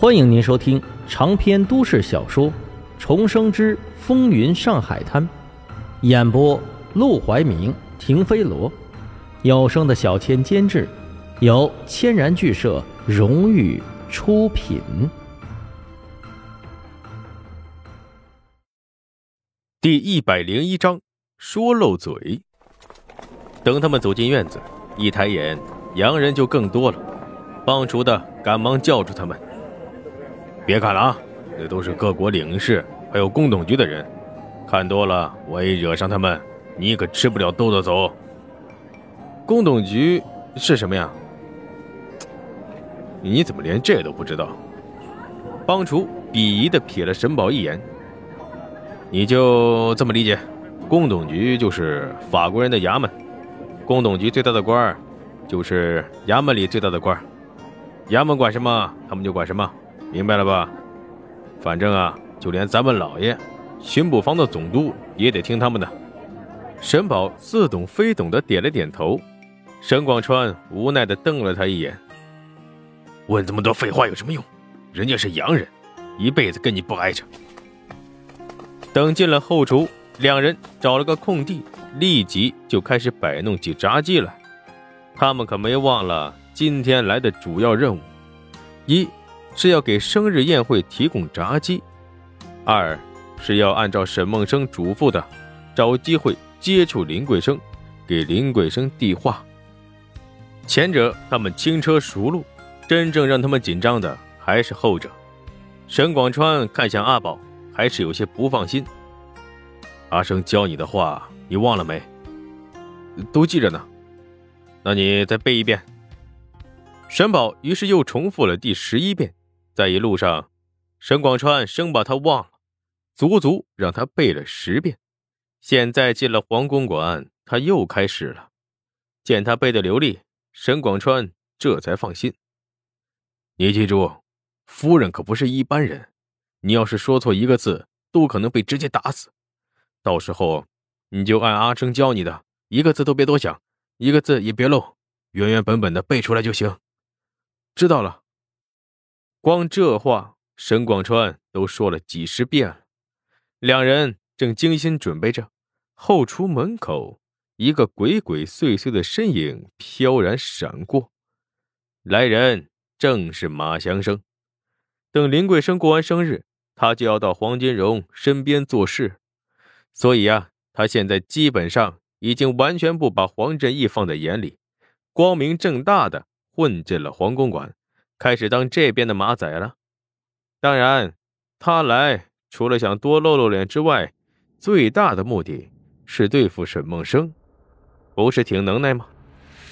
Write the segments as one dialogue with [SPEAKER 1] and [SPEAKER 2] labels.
[SPEAKER 1] 欢迎您收听长篇都市小说《重生之风云上海滩》，演播：陆怀明、停飞罗，有声的小千监制，由千然剧社荣誉出品。
[SPEAKER 2] 第一百零一章，说漏嘴。等他们走进院子，一抬眼，洋人就更多了。帮厨的赶忙叫住他们。别看了啊，那都是各国领事，还有公董局的人。看多了，万一惹上他们，你可吃不了兜着走。公董局是什么呀？你怎么连这都不知道？帮厨鄙夷的瞥了沈宝一眼。你就这么理解，公董局就是法国人的衙门，公董局最大的官儿就是衙门里最大的官儿，衙门管什么，他们就管什么。明白了吧？反正啊，就连咱们老爷，巡捕房的总督也得听他们的。沈宝似懂非懂的点了点头。沈广川无奈的瞪了他一眼：“问这么多废话有什么用？人家是洋人，一辈子跟你不挨着。”等进了后厨，两人找了个空地，立即就开始摆弄起炸鸡来。他们可没忘了今天来的主要任务：一。是要给生日宴会提供炸鸡，二是要按照沈梦生嘱咐的，找机会接触林桂生，给林桂生递话。前者他们轻车熟路，真正让他们紧张的还是后者。沈广川看向阿宝，还是有些不放心。阿生教你的话，你忘了没？都记着呢。那你再背一遍。沈宝于是又重复了第十一遍。在一路上，沈广川生把他忘了，足足让他背了十遍。现在进了黄公馆，他又开始了。见他背的流利，沈广川这才放心。你记住，夫人可不是一般人，你要是说错一个字，都可能被直接打死。到时候，你就按阿生教你的，一个字都别多想，一个字也别漏，原原本本的背出来就行。知道了。光这话，沈广川都说了几十遍了。两人正精心准备着，后厨门口一个鬼鬼祟祟的身影飘然闪过，来人正是马祥生。等林桂生过完生日，他就要到黄金荣身边做事，所以啊，他现在基本上已经完全不把黄振义放在眼里，光明正大的混进了黄公馆。开始当这边的马仔了。当然，他来除了想多露露脸之外，最大的目的是对付沈梦生。不是挺能耐吗？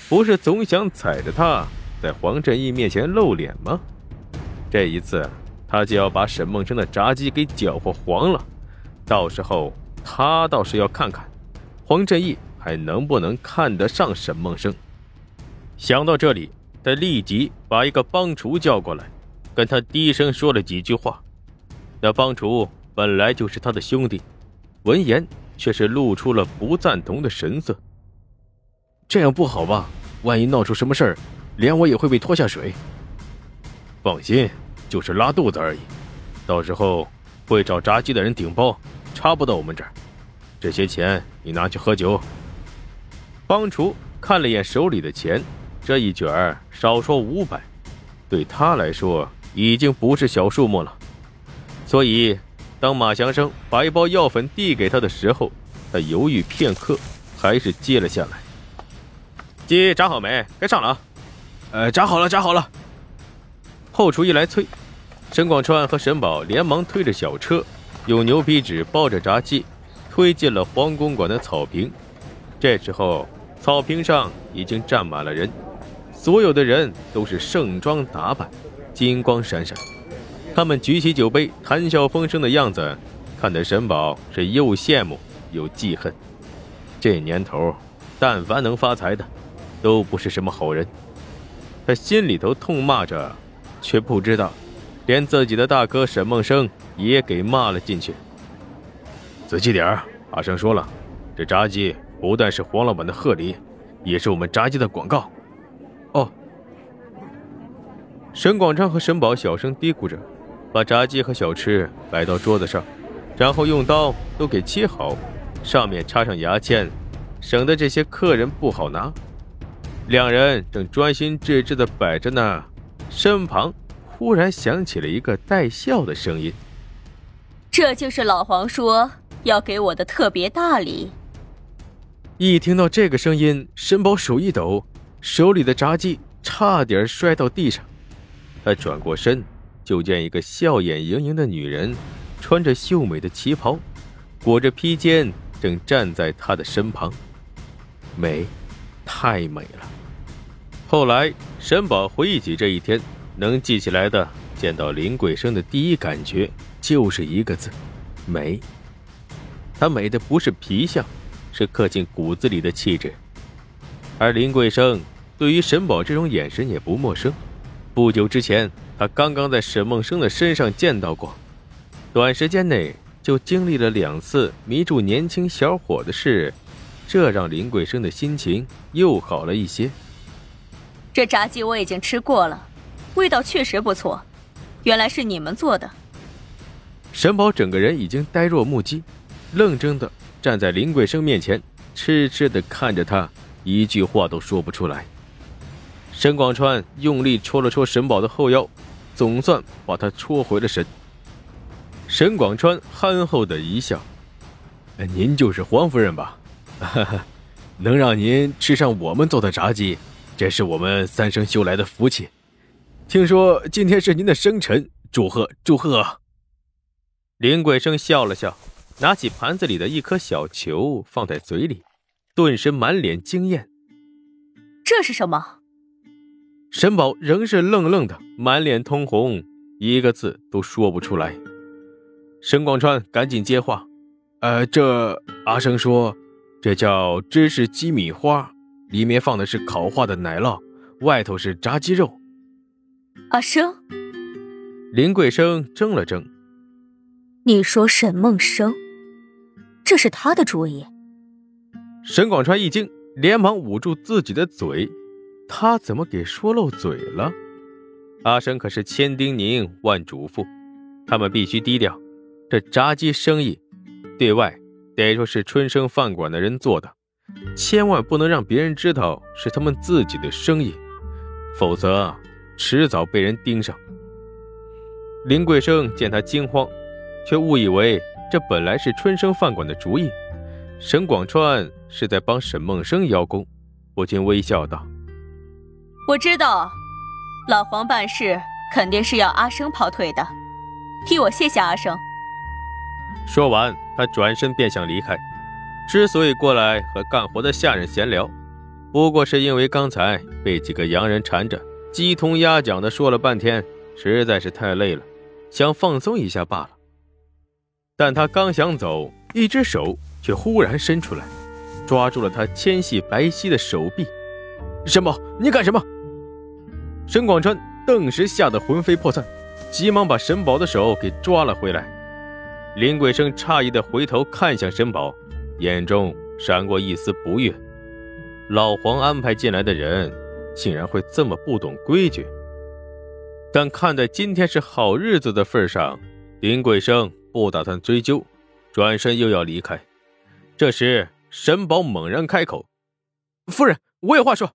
[SPEAKER 2] 不是总想踩着他在黄振义面前露脸吗？这一次，他就要把沈梦生的炸鸡给搅和黄了。到时候，他倒是要看看黄振义还能不能看得上沈梦生。想到这里。他立即把一个帮厨叫过来，跟他低声说了几句话。那帮厨本来就是他的兄弟，闻言却是露出了不赞同的神色。这样不好吧？万一闹出什么事儿，连我也会被拖下水。放心，就是拉肚子而已，到时候会找炸鸡的人顶包，插不到我们这儿。这些钱你拿去喝酒。帮厨看了眼手里的钱。这一卷儿少说五百，对他来说已经不是小数目了。所以，当马祥生把一包药粉递给他的时候，他犹豫片刻，还是接了下来。鸡炸好没？该上了啊！
[SPEAKER 3] 呃，炸好了，炸好了。
[SPEAKER 2] 后厨一来催，沈广川和沈宝连忙推着小车，用牛皮纸包着炸鸡，推进了黄公馆的草坪。这时候，草坪上已经站满了人。所有的人都是盛装打扮，金光闪闪。他们举起酒杯，谈笑风生的样子，看得沈宝是又羡慕又记恨。这年头，但凡能发财的，都不是什么好人。他心里头痛骂着，却不知道，连自己的大哥沈梦生也给骂了进去。仔细点儿，阿生说了，这炸鸡不但是黄老板的贺礼，也是我们炸鸡的广告。沈广昌和沈宝小声嘀咕着，把炸鸡和小吃摆到桌子上，然后用刀都给切好，上面插上牙签，省得这些客人不好拿。两人正专心致志地摆着呢，身旁忽然响起了一个带笑的声音：“
[SPEAKER 4] 这就是老黄说要给我的特别大礼。”
[SPEAKER 2] 一听到这个声音，沈宝手一抖，手里的炸鸡差点摔到地上。他转过身，就见一个笑眼盈盈的女人，穿着秀美的旗袍，裹着披肩，正站在他的身旁。美，太美了。后来，沈宝回忆起这一天，能记起来的，见到林桂生的第一感觉就是一个字：美。她美的不是皮相，是刻进骨子里的气质。而林桂生对于沈宝这种眼神也不陌生，不久之前，他刚刚在沈梦生的身上见到过，短时间内就经历了两次迷住年轻小伙的事，这让林桂生的心情又好了一些。
[SPEAKER 4] 这炸鸡我已经吃过了，味道确实不错。原来是你们做的。
[SPEAKER 2] 沈宝整个人已经呆若木鸡，愣怔的站在林桂生面前，痴痴的看着他，一句话都说不出来。沈广川用力戳了戳沈宝的后腰，总算把他戳回了神。沈广川憨厚的一笑：“您就是黄夫人吧？哈哈，能让您吃上我们做的炸鸡。”这是我们三生修来的福气。听说今天是您的生辰，祝贺祝贺！林桂生笑了笑，拿起盘子里的一颗小球放在嘴里，顿时满脸惊艳。
[SPEAKER 4] 这是什么？
[SPEAKER 2] 沈宝仍是愣愣的，满脸通红，一个字都说不出来。沈广川赶紧接话：“呃，这阿生说，这叫芝士鸡米花。”里面放的是烤化的奶酪，外头是炸鸡肉。
[SPEAKER 4] 阿生，
[SPEAKER 2] 林桂生怔了怔。
[SPEAKER 4] 你说沈梦生，这是他的主意？
[SPEAKER 2] 沈广川一惊，连忙捂住自己的嘴。他怎么给说漏嘴了？阿生可是千叮咛万嘱咐，他们必须低调。这炸鸡生意，对外得说是春生饭馆的人做的。千万不能让别人知道是他们自己的生意，否则迟早被人盯上。林桂生见他惊慌，却误以为这本来是春生饭馆的主意，沈广川是在帮沈梦生邀功，不禁微笑道：“
[SPEAKER 4] 我知道，老黄办事肯定是要阿生跑腿的，替我谢谢阿生。”
[SPEAKER 2] 说完，他转身便想离开。之所以过来和干活的下人闲聊，不过是因为刚才被几个洋人缠着，鸡同鸭讲的说了半天，实在是太累了，想放松一下罢了。但他刚想走，一只手却忽然伸出来，抓住了他纤细白皙的手臂。沈宝，你干什么？沈广川顿时吓得魂飞魄散，急忙把沈宝的手给抓了回来。林桂生诧异的回头看向沈宝。眼中闪过一丝不悦，老黄安排进来的人，竟然会这么不懂规矩。但看在今天是好日子的份上，林桂生不打算追究，转身又要离开。这时，沈宝猛然开口：“夫人，我有话说。”